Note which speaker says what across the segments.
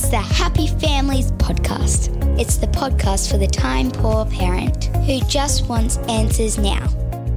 Speaker 1: It's the Happy Families Podcast. It's the podcast for the time poor parent who just wants answers now.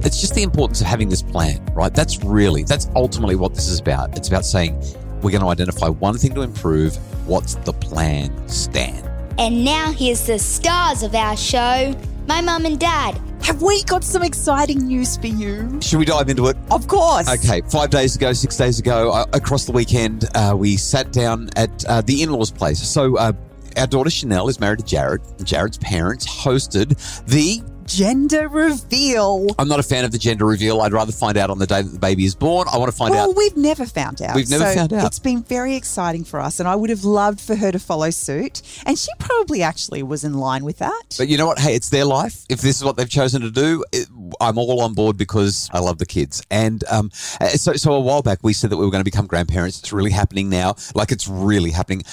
Speaker 2: It's just the importance of having this plan, right? That's really, that's ultimately what this is about. It's about saying we're going to identify one thing to improve. What's the plan, Stan?
Speaker 1: And now here's the stars of our show my mum and dad.
Speaker 3: Have we got some exciting news for you?
Speaker 2: Should we dive into it?
Speaker 3: Of course.
Speaker 2: Okay, five days ago, six days ago, uh, across the weekend, uh, we sat down at uh, the in law's place. So, uh, our daughter Chanel is married to Jared. Jared's parents hosted the
Speaker 3: Gender reveal.
Speaker 2: I'm not a fan of the gender reveal. I'd rather find out on the day that the baby is born. I want to find
Speaker 3: well,
Speaker 2: out.
Speaker 3: Well, we've never found out.
Speaker 2: We've never
Speaker 3: So
Speaker 2: found out.
Speaker 3: It's been very exciting for us, and I would have loved for her to follow suit. And she probably actually was in line with that.
Speaker 2: But you know what? Hey, it's their life. If this is what they've chosen to do, it, I'm all on board because I love the kids. And um, uh, so, so a while back, we said that we were going to become grandparents. It's really happening now. Like it's really happening.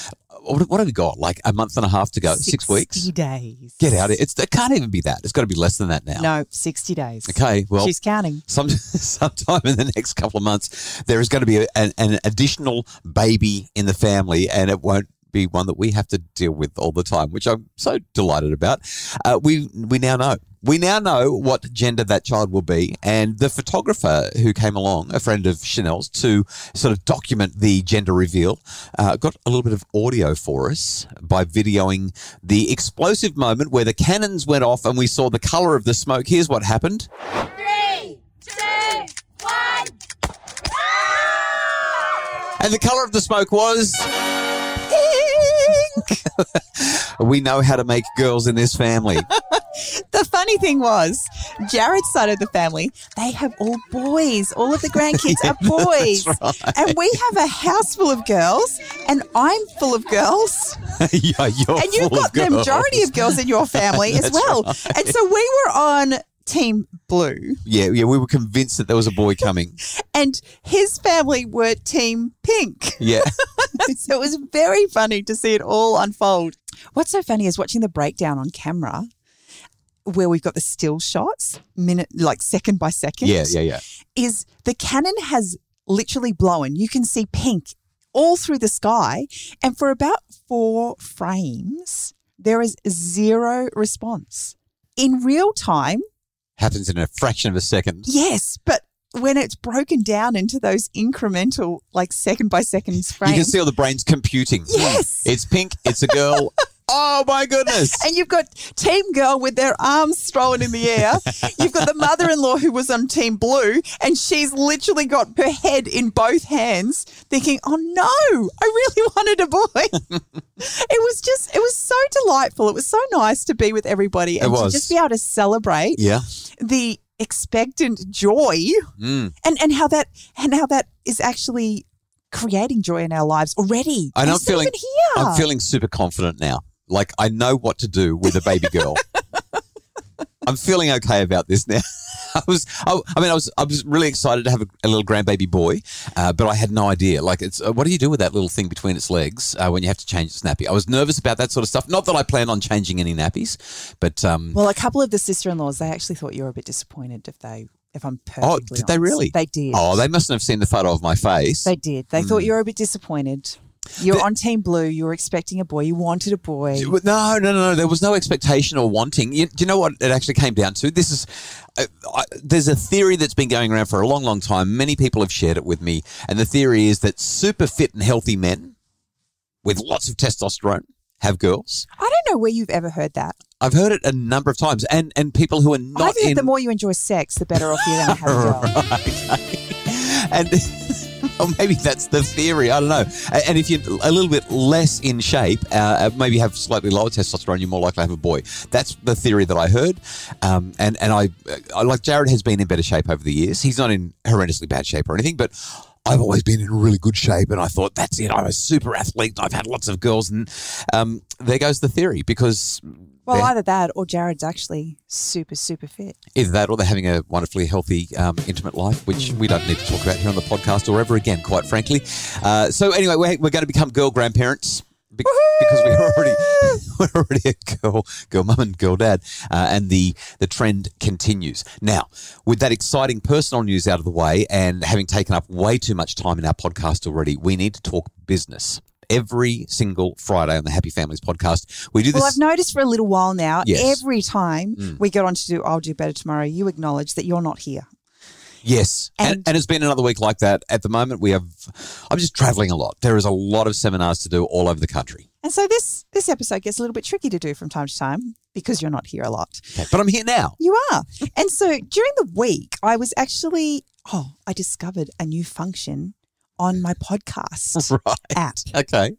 Speaker 2: What, what have we got? Like a month and a half to go? Six weeks?
Speaker 3: 60
Speaker 2: weeks?
Speaker 3: days.
Speaker 2: Get out. It's, it can't even be that. It's got to be less than that now.
Speaker 3: No, 60 days.
Speaker 2: Okay, well,
Speaker 3: She's counting.
Speaker 2: some sometime in the next couple of months, there is going to be a, an, an additional baby in the family, and it won't be one that we have to deal with all the time, which I'm so delighted about. Uh, we we now know. We now know what gender that child will be, and the photographer who came along, a friend of Chanel's, to sort of document the gender reveal, uh, got a little bit of audio for us by videoing the explosive moment where the cannons went off and we saw the color of the smoke. Here's what happened.
Speaker 4: Three, two, one.
Speaker 2: And the color of the smoke was. we know how to make girls in this family.
Speaker 3: The funny thing was, Jared's side of the family, they have all boys. All of the grandkids are boys.
Speaker 2: right.
Speaker 3: And we have a house full of girls, and I'm full of girls.
Speaker 2: yeah, you're
Speaker 3: And you've got the
Speaker 2: girls.
Speaker 3: majority of girls in your family as well. And so we were on Team Blue,
Speaker 2: Yeah, yeah, we were convinced that there was a boy coming.
Speaker 3: and his family were Team Pink.
Speaker 2: Yeah.
Speaker 3: so it was very funny to see it all unfold. What's so funny is watching the breakdown on camera where we've got the still shots, minute like second by second.
Speaker 2: Yeah, yeah, yeah.
Speaker 3: Is the cannon has literally blown. You can see pink all through the sky. And for about four frames, there is zero response. In real time,
Speaker 2: Happens in a fraction of a second.
Speaker 3: yes, but when it's broken down into those incremental, like second by second frames.
Speaker 2: You can see all the brains computing.
Speaker 3: Yes.
Speaker 2: It's pink, it's a girl. oh my goodness.
Speaker 3: And you've got Team Girl with their arms thrown in the air. You've got the mother in law who was on Team Blue, and she's literally got her head in both hands, thinking, oh no, I really wanted a boy. it was just, it was so delightful. It was so nice to be with everybody and to just be able to celebrate
Speaker 2: Yeah.
Speaker 3: the expectant joy
Speaker 2: Mm.
Speaker 3: and, and how that and how that is actually creating joy in our lives already.
Speaker 2: And I'm feeling
Speaker 3: here.
Speaker 2: I'm feeling super confident now. Like I know what to do with a baby girl. I'm feeling okay about this now. I was, I, I mean, I was, I was really excited to have a, a little grandbaby boy, uh, but I had no idea. Like, it's uh, what do you do with that little thing between its legs uh, when you have to change its nappy? I was nervous about that sort of stuff. Not that I plan on changing any nappies, but um,
Speaker 3: Well, a couple of the sister-in-laws, they actually thought you were a bit disappointed if they, if I'm perfectly
Speaker 2: oh, did they really?
Speaker 3: They did.
Speaker 2: Oh, they mustn't have seen the photo of my face.
Speaker 3: They did. They thought you were a bit disappointed. You're
Speaker 2: The-
Speaker 3: on Team Blue. You were expecting a boy. You wanted a boy.
Speaker 2: No, no, no, no. There was no expectation or wanting. You, do you know what it actually came down to? This is, uh, I, there's a theory that's been going around for a long, long time. Many people have shared it with me, and the theory is that super fit and healthy men with lots of testosterone have girls.
Speaker 3: I don't know where you've ever heard that.
Speaker 2: I've heard it a number of times, and and people who are not.
Speaker 3: I think
Speaker 2: in
Speaker 3: the more you enjoy sex, the better off you're going to have a girl.
Speaker 2: and or maybe that's the theory. I don't know. And if you're a little bit less in shape, uh, uh, maybe have slightly lower testosterone, you're more likely to have a boy. That's the theory that I heard. Um, and and I, I like Jared has been in better shape over the years. He's not in horrendously bad shape or anything, but. I've always been in really good shape, and I thought that's it. I'm a super athlete. I've had lots of girls, and um, there goes the theory because
Speaker 3: Well, either that or Jared's actually super, super fit.
Speaker 2: Either that or they're having a wonderfully healthy, um, intimate life, which we don't need to talk about here on the podcast or ever again, quite frankly. Uh, so, anyway, we're, we're going to become girl grandparents be- because we're already we're already a girl girl mum and girl dad, uh, and the the trend continues. Now, with that exciting personal news out of the way, and having taken up way too much time in our podcast already, we need to talk business. every single Friday on the Happy Families podcast. We do this.
Speaker 3: Well, I've noticed for a little while now,
Speaker 2: Yes.
Speaker 3: every time
Speaker 2: Mm.
Speaker 3: we get on to do I'll Do Better Tomorrow, you acknowledge that you're not here.
Speaker 2: Yes. And,
Speaker 3: And-
Speaker 2: and it's been another week like that. At the moment, we have, I'm just traveling a lot. There is a lot of seminars to do all over the country.
Speaker 3: And so this this episode gets a little bit tricky to do from time to time because you're not here a lot.
Speaker 2: Okay. But I'm here now.
Speaker 3: You are. and so during the week, I was actually, oh, I discovered a new function on my podcast
Speaker 2: Right.
Speaker 3: app.
Speaker 2: Okay.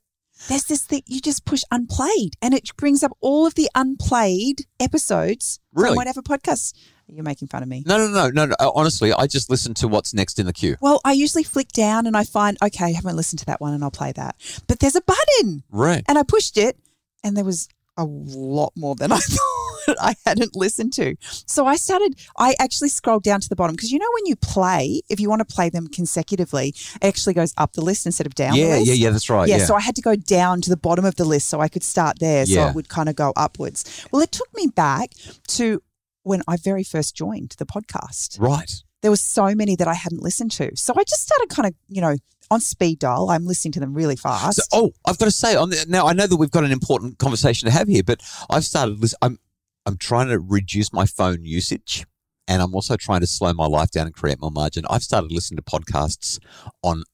Speaker 3: There's this thing, you just push unplayed and it brings up all of the unplayed episodes
Speaker 2: Really?
Speaker 3: from whatever podcast. You're making fun of me.
Speaker 2: No, no, no, no, no. Honestly, I just listen to what's next in the queue.
Speaker 3: Well, I usually flick down and I find, okay, I haven't listened to that one and I'll play that. But there's a button
Speaker 2: Right.
Speaker 3: and I pushed it and there was a lot more than I thought I hadn't listened to. So I started, I actually scrolled down to the bottom because you know when you play, if you want to play them consecutively, it actually goes up the list instead of down
Speaker 2: Yeah, yeah, yeah. That's right.
Speaker 3: yeah,
Speaker 2: Yeah.
Speaker 3: so I had to go down to the bottom of the list so I could start there so it would kind of go upwards. Well, it took me back to when I very first joined the podcast
Speaker 2: right.
Speaker 3: there were so many that I hadn't listened to. So I just started kind of, you know, on speed dial. I'm listening to them really fast.
Speaker 2: So, oh, I've got to say, on the, now I know that we've got an important conversation to have here, but I've started. I'm I'm trying to reduce my phone usage, and I'm also trying to slow my life down and create more margin. I've started listening to podcasts on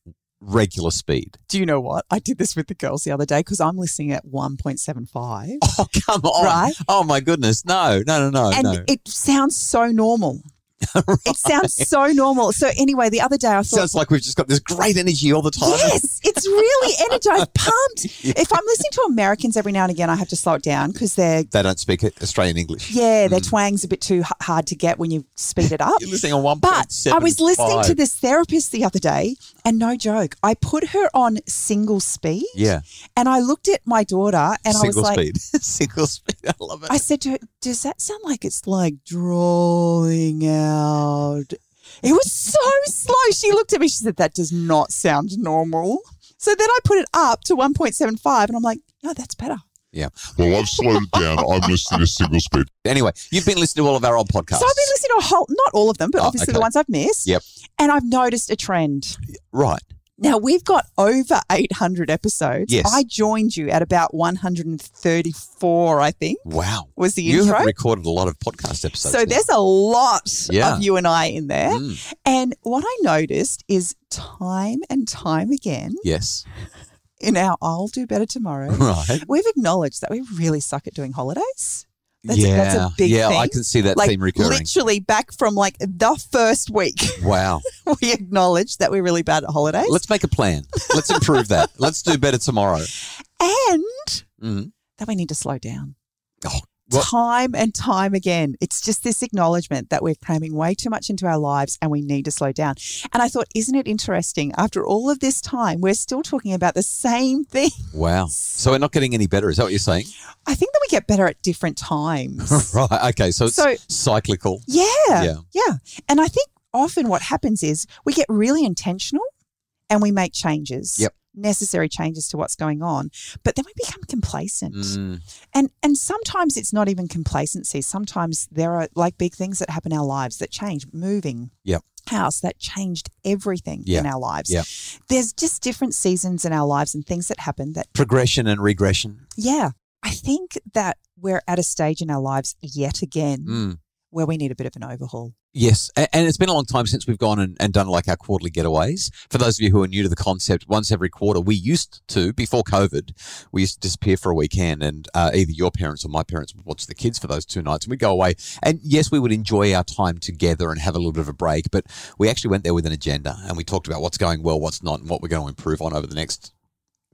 Speaker 2: regular speed.
Speaker 3: Do you know what? I did this with the girls the other day because I'm listening at 1.75.
Speaker 2: Oh come on!
Speaker 3: Right?
Speaker 2: Oh my goodness! No, no, no, no,
Speaker 3: and
Speaker 2: no.
Speaker 3: it sounds so normal. It sounds so normal. So anyway, the other day I thought,
Speaker 2: Sounds like we've just got this great energy all the time.
Speaker 3: yes, it's really energized, pumped. If I'm listening to Americans every now and again, I have to slow it down because they're,
Speaker 2: They don't speak Australian English.
Speaker 3: yeah, their
Speaker 2: Mm.
Speaker 3: twang's a bit too h- hard to get when you speed it up.
Speaker 2: You're listening on one
Speaker 3: But I was listening to this therapist the other day, and no joke, I put her on single speed.
Speaker 2: Yeah,
Speaker 3: And I looked at my daughter, and I was
Speaker 2: single
Speaker 3: like,
Speaker 2: speed. single speed. I love it.
Speaker 3: I said to her, "Does that sound like it's like drawing out?" It was so slow. She looked at me. She said, "That does not sound normal." So then I put it up to 1.75, and I'm like, "No, that's better."
Speaker 2: yeah.
Speaker 5: Well, I've slowed it down. I'm listening to single speed.
Speaker 2: Anyway, you've been listening to all of our old podcasts.
Speaker 3: So I've been listening to a whole, not all of them, but
Speaker 2: Oh,
Speaker 3: obviously
Speaker 2: okay.
Speaker 3: the ones I've missed.
Speaker 2: Yep.
Speaker 3: And I've noticed a trend.
Speaker 2: right.
Speaker 3: Now we've got over 800 episodes.
Speaker 2: Yes.
Speaker 3: I joined you at about 134, I think,
Speaker 2: Wow.
Speaker 3: was the
Speaker 2: You
Speaker 3: intro.
Speaker 2: have recorded a lot of podcast episodes.
Speaker 3: So
Speaker 2: now.
Speaker 3: there's a lot
Speaker 2: Yeah.
Speaker 3: of you and I in there.
Speaker 2: Mm,
Speaker 3: And what I noticed is time and time again
Speaker 2: yes.
Speaker 3: in our I'll Do Better Tomorrow,
Speaker 2: Right.
Speaker 3: we've acknowledged that we really suck at doing holidays. That's,
Speaker 2: yeah.
Speaker 3: a, that's a big
Speaker 2: yeah,
Speaker 3: thing.
Speaker 2: I can see that
Speaker 3: like
Speaker 2: theme recurring.
Speaker 3: literally back from like the first week,
Speaker 2: Wow.
Speaker 3: we acknowledge that we're really bad at holidays.
Speaker 2: Let's make a plan. Let's improve that. Let's do better tomorrow.
Speaker 3: and
Speaker 2: Mm.
Speaker 3: that we need to slow down.
Speaker 2: Oh, well-
Speaker 3: time and time again. It's just this acknowledgement that we're cramming way too much into our lives and we need to slow down. And I thought, isn't it interesting? After all of this time, we're still talking about the same thing.
Speaker 2: Wow. So we're not getting any better. Is that what you're saying?
Speaker 3: I think that we get better at different times.
Speaker 2: right. Okay. So it's
Speaker 3: So-
Speaker 2: cyclical.
Speaker 3: yeah,
Speaker 2: Yeah.
Speaker 3: yeah. And I think often what happens is we get really intentional and we make changes.
Speaker 2: Yep.
Speaker 3: Necessary changes to what's going on, but then we become complacent.
Speaker 2: Mm,
Speaker 3: And and sometimes it's not even complacency. Sometimes there are like big things that happen in our lives that change. Moving,
Speaker 2: Yep.
Speaker 3: house that changed everything
Speaker 2: Yeah.
Speaker 3: in our lives.
Speaker 2: Yep.
Speaker 3: There's just different seasons in our lives and things that happen that
Speaker 2: progression and regression.
Speaker 3: yeah. I think that we're at a stage in our lives yet again
Speaker 2: Mm.
Speaker 3: Where we need a bit of an overhaul.
Speaker 2: Yes, and it's been a long time since we've gone and, and done like our quarterly getaways. For those of you who are new to the concept, once every quarter, we used to, before COVID, we used to disappear for a weekend and uh, either your parents or my parents would watch the kids for those two nights and we'd go away. And yes, we would enjoy our time together and have a little bit of a break, but we actually went there with an agenda and we talked about what's going well, what's not, and what we're going to improve on over the next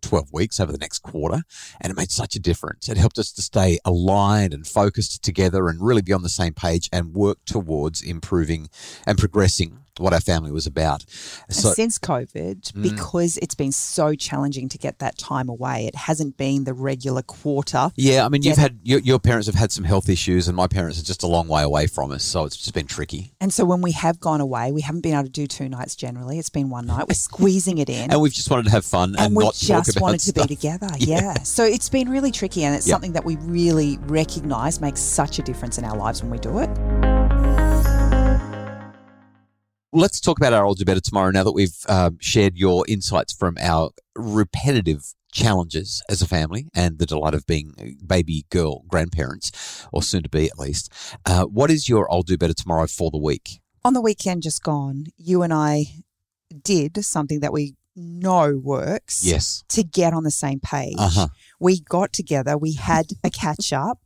Speaker 2: 12 weeks over the next quarter. And it made such a difference. It helped us to stay aligned and focused together and really be on the same page and work towards improving and progressing what our family was about. So,
Speaker 3: since COVID,
Speaker 2: Mm.
Speaker 3: because it's been so challenging to get that time away, it hasn't been the regular quarter.
Speaker 2: yeah, I mean, you've had your, your parents have had some health issues, and my parents are just a long way away from us. So it's just been tricky.
Speaker 3: And so when we have gone away, we haven't been able to do two nights generally. It's been one night. We're squeezing it in.
Speaker 2: And we've just wanted to have fun and,
Speaker 3: and we
Speaker 2: not
Speaker 3: just wanted
Speaker 2: stuff.
Speaker 3: to be together. Yeah. So it's been really tricky, and it's
Speaker 2: Yeah.
Speaker 3: something that we really recognize makes such a difference in our lives when we do it.
Speaker 2: Let's talk about our I'll do better tomorrow. Now that we've um, shared your insights from our repetitive challenges as a family and the delight of being baby girl grandparents, or soon to be at least. Uh, what is your I'll do better tomorrow for the week?
Speaker 3: On the weekend just gone, you and I did something that we know works
Speaker 2: Yes.
Speaker 3: to get on the same page.
Speaker 2: Uh huh.
Speaker 3: We got together, we had a catch up.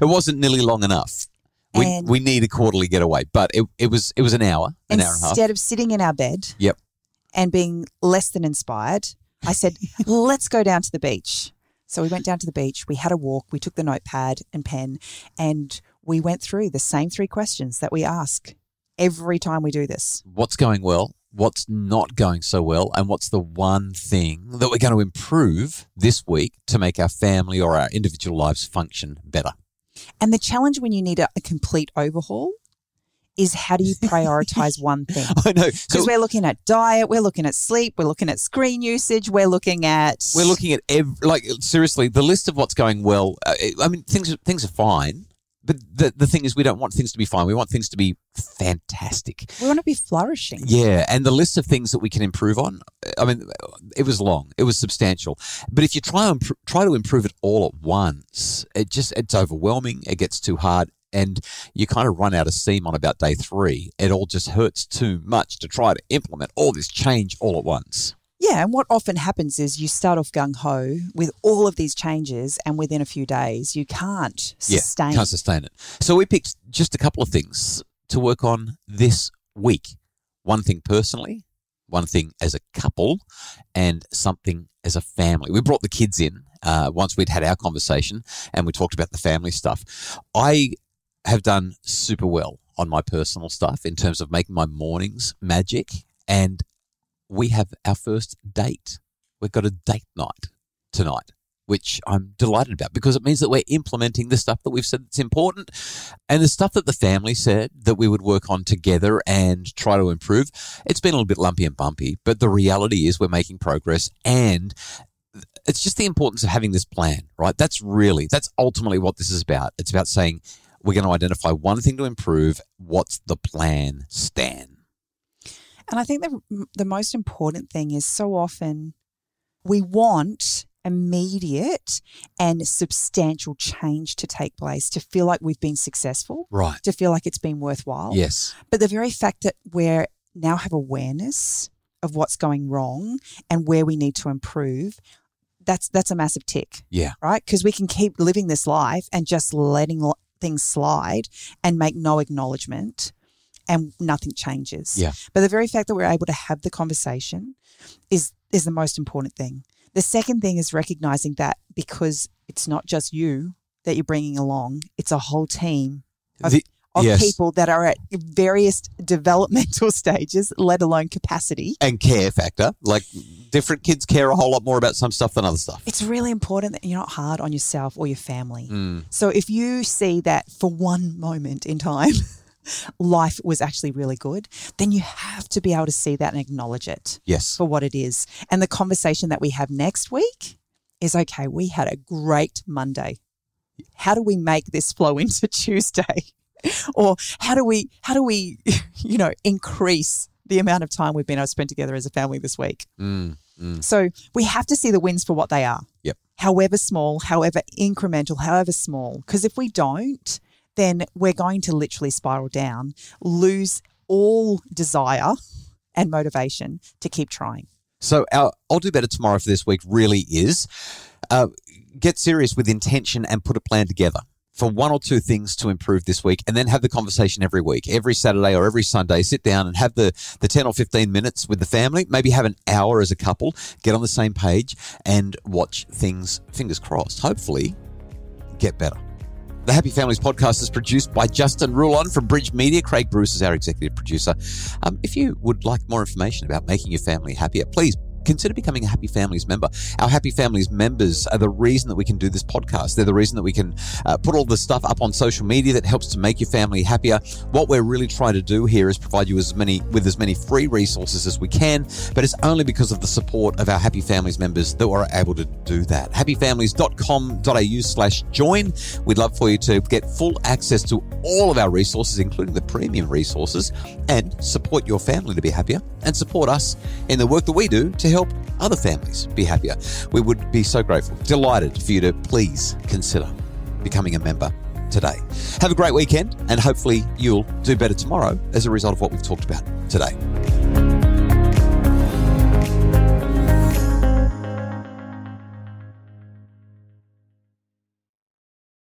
Speaker 2: It wasn't nearly long enough. We, we need a quarterly getaway, but it, it was it was an hour, an hour and a half.
Speaker 3: Instead of sitting in our bed
Speaker 2: Yep.
Speaker 3: and being less than inspired, I said, let's go down to the beach. So we went down to the beach, we had a walk, we took the notepad and pen, and we went through the same three questions that we ask every time we do this.
Speaker 2: What's going well? What's not going so well? And what's the one thing that we're going to improve this week to make our family or our individual lives function better?
Speaker 3: And the challenge when you need a, a complete overhaul is how do you prioritize one thing?
Speaker 2: I know.
Speaker 3: Because
Speaker 2: So
Speaker 3: we're looking at diet, we're looking at sleep, we're looking at screen usage, we're looking at
Speaker 2: we're looking at ev- like seriously the list of what's going well. Uh, I mean, things things are fine, but the the thing is, we don't want things to be fine. We want things to be fantastic.
Speaker 3: we want to be flourishing.
Speaker 2: Yeah, and the list of things that we can improve on. I mean, it was long, it was substantial. But if you try and try to improve it all at once, it just it's overwhelming. It gets too hard, and you kind of run out of steam on about day three. It all just hurts too much to try to implement all this change all at once.
Speaker 3: Yeah, and what often happens is you start off gung ho with all of these changes, and within a few days, you can't sustain.
Speaker 2: Yeah, can't sustain it. So we picked just a couple of things to work on this week. One thing personally, one thing as a couple, and something as a family. We brought the kids in uh, once we'd had our conversation and we talked about the family stuff. I have done super well on my personal stuff in terms of making my mornings magic, and we have our first date. We've got a date night tonight which I'm delighted about because it means that we're implementing the stuff that we've said that's important and the stuff that the family said that we would work on together and try to improve. It's been a little bit lumpy and bumpy, but the reality is we're making progress and it's just the importance of having this plan, right? That's really, that's ultimately what this is about. It's about saying we're going to identify one thing to improve. What's the plan, Stan?
Speaker 3: And I think the the most important thing is so often we want immediate and substantial change to take place to feel like we've been successful,
Speaker 2: Right.
Speaker 3: to feel like it's been worthwhile.
Speaker 2: Yes.
Speaker 3: But the very fact that we're now have awareness of what's going wrong and where we need to improve, that's that's a massive tick,
Speaker 2: Yeah.
Speaker 3: right? Because we can keep living this life and just letting things slide and make no acknowledgement and nothing changes.
Speaker 2: Yeah.
Speaker 3: But the very fact that we're able to have the conversation is is the most important thing. The second thing is recognizing that because it's not just you that you're bringing along, it's a whole team of,
Speaker 2: The-
Speaker 3: of
Speaker 2: yes.
Speaker 3: people that are at various developmental stages, let alone capacity.
Speaker 2: And care factor. Like different kids care a whole lot more about some stuff than other stuff.
Speaker 3: It's really important that you're not hard on yourself or your family.
Speaker 2: Mm.
Speaker 3: So if you see that for one moment in time, life was actually really good, then you have to be able to see that and acknowledge it
Speaker 2: Yes.
Speaker 3: for what it is. And the conversation that we have next week is okay, we had a great Monday. How do we make this flow into Tuesday? or how do we how do we you know increase the amount of time we've been able to spend together as a family this week?
Speaker 2: Mm. Mm.
Speaker 3: So we have to see the wins for what they are.
Speaker 2: Yep.
Speaker 3: However small, however incremental, however small. Because if we don't, then we're going to literally spiral down, lose all desire and motivation to keep trying.
Speaker 2: So our I'll do better tomorrow for this week really is uh, get serious with intention and put a plan together for one or two things to improve this week and then have the conversation every week every saturday or every sunday. Sit down and have the, the 10 or 15 minutes with the family. Maybe have an hour as a couple. Get on the same page and watch things fingers crossed hopefully get better the Happy Families podcast is produced by Justin Rulon from Bridge Media. Craig Bruce is our executive producer. Um, if you would like more information about making your family happier, please consider becoming a Happy Families member. Our Happy Families members are the reason that we can do this podcast. They're the reason that we can uh, put all this stuff up on social media that helps to make your family happier. What we're really trying to do here is provide you as many with as many free resources as we can, but it's only because of the support of our Happy Families members that we're able to do that. Happyfamilies.com.au slash join. We'd love for you to get full access to all of our resources, including the premium resources, and support your family to be happier and support us in the work that we do to help other families be happier. We would be so grateful, delighted for you to please consider becoming a member today. Have a great weekend, and hopefully, you'll do better tomorrow as a result of what we've talked about today.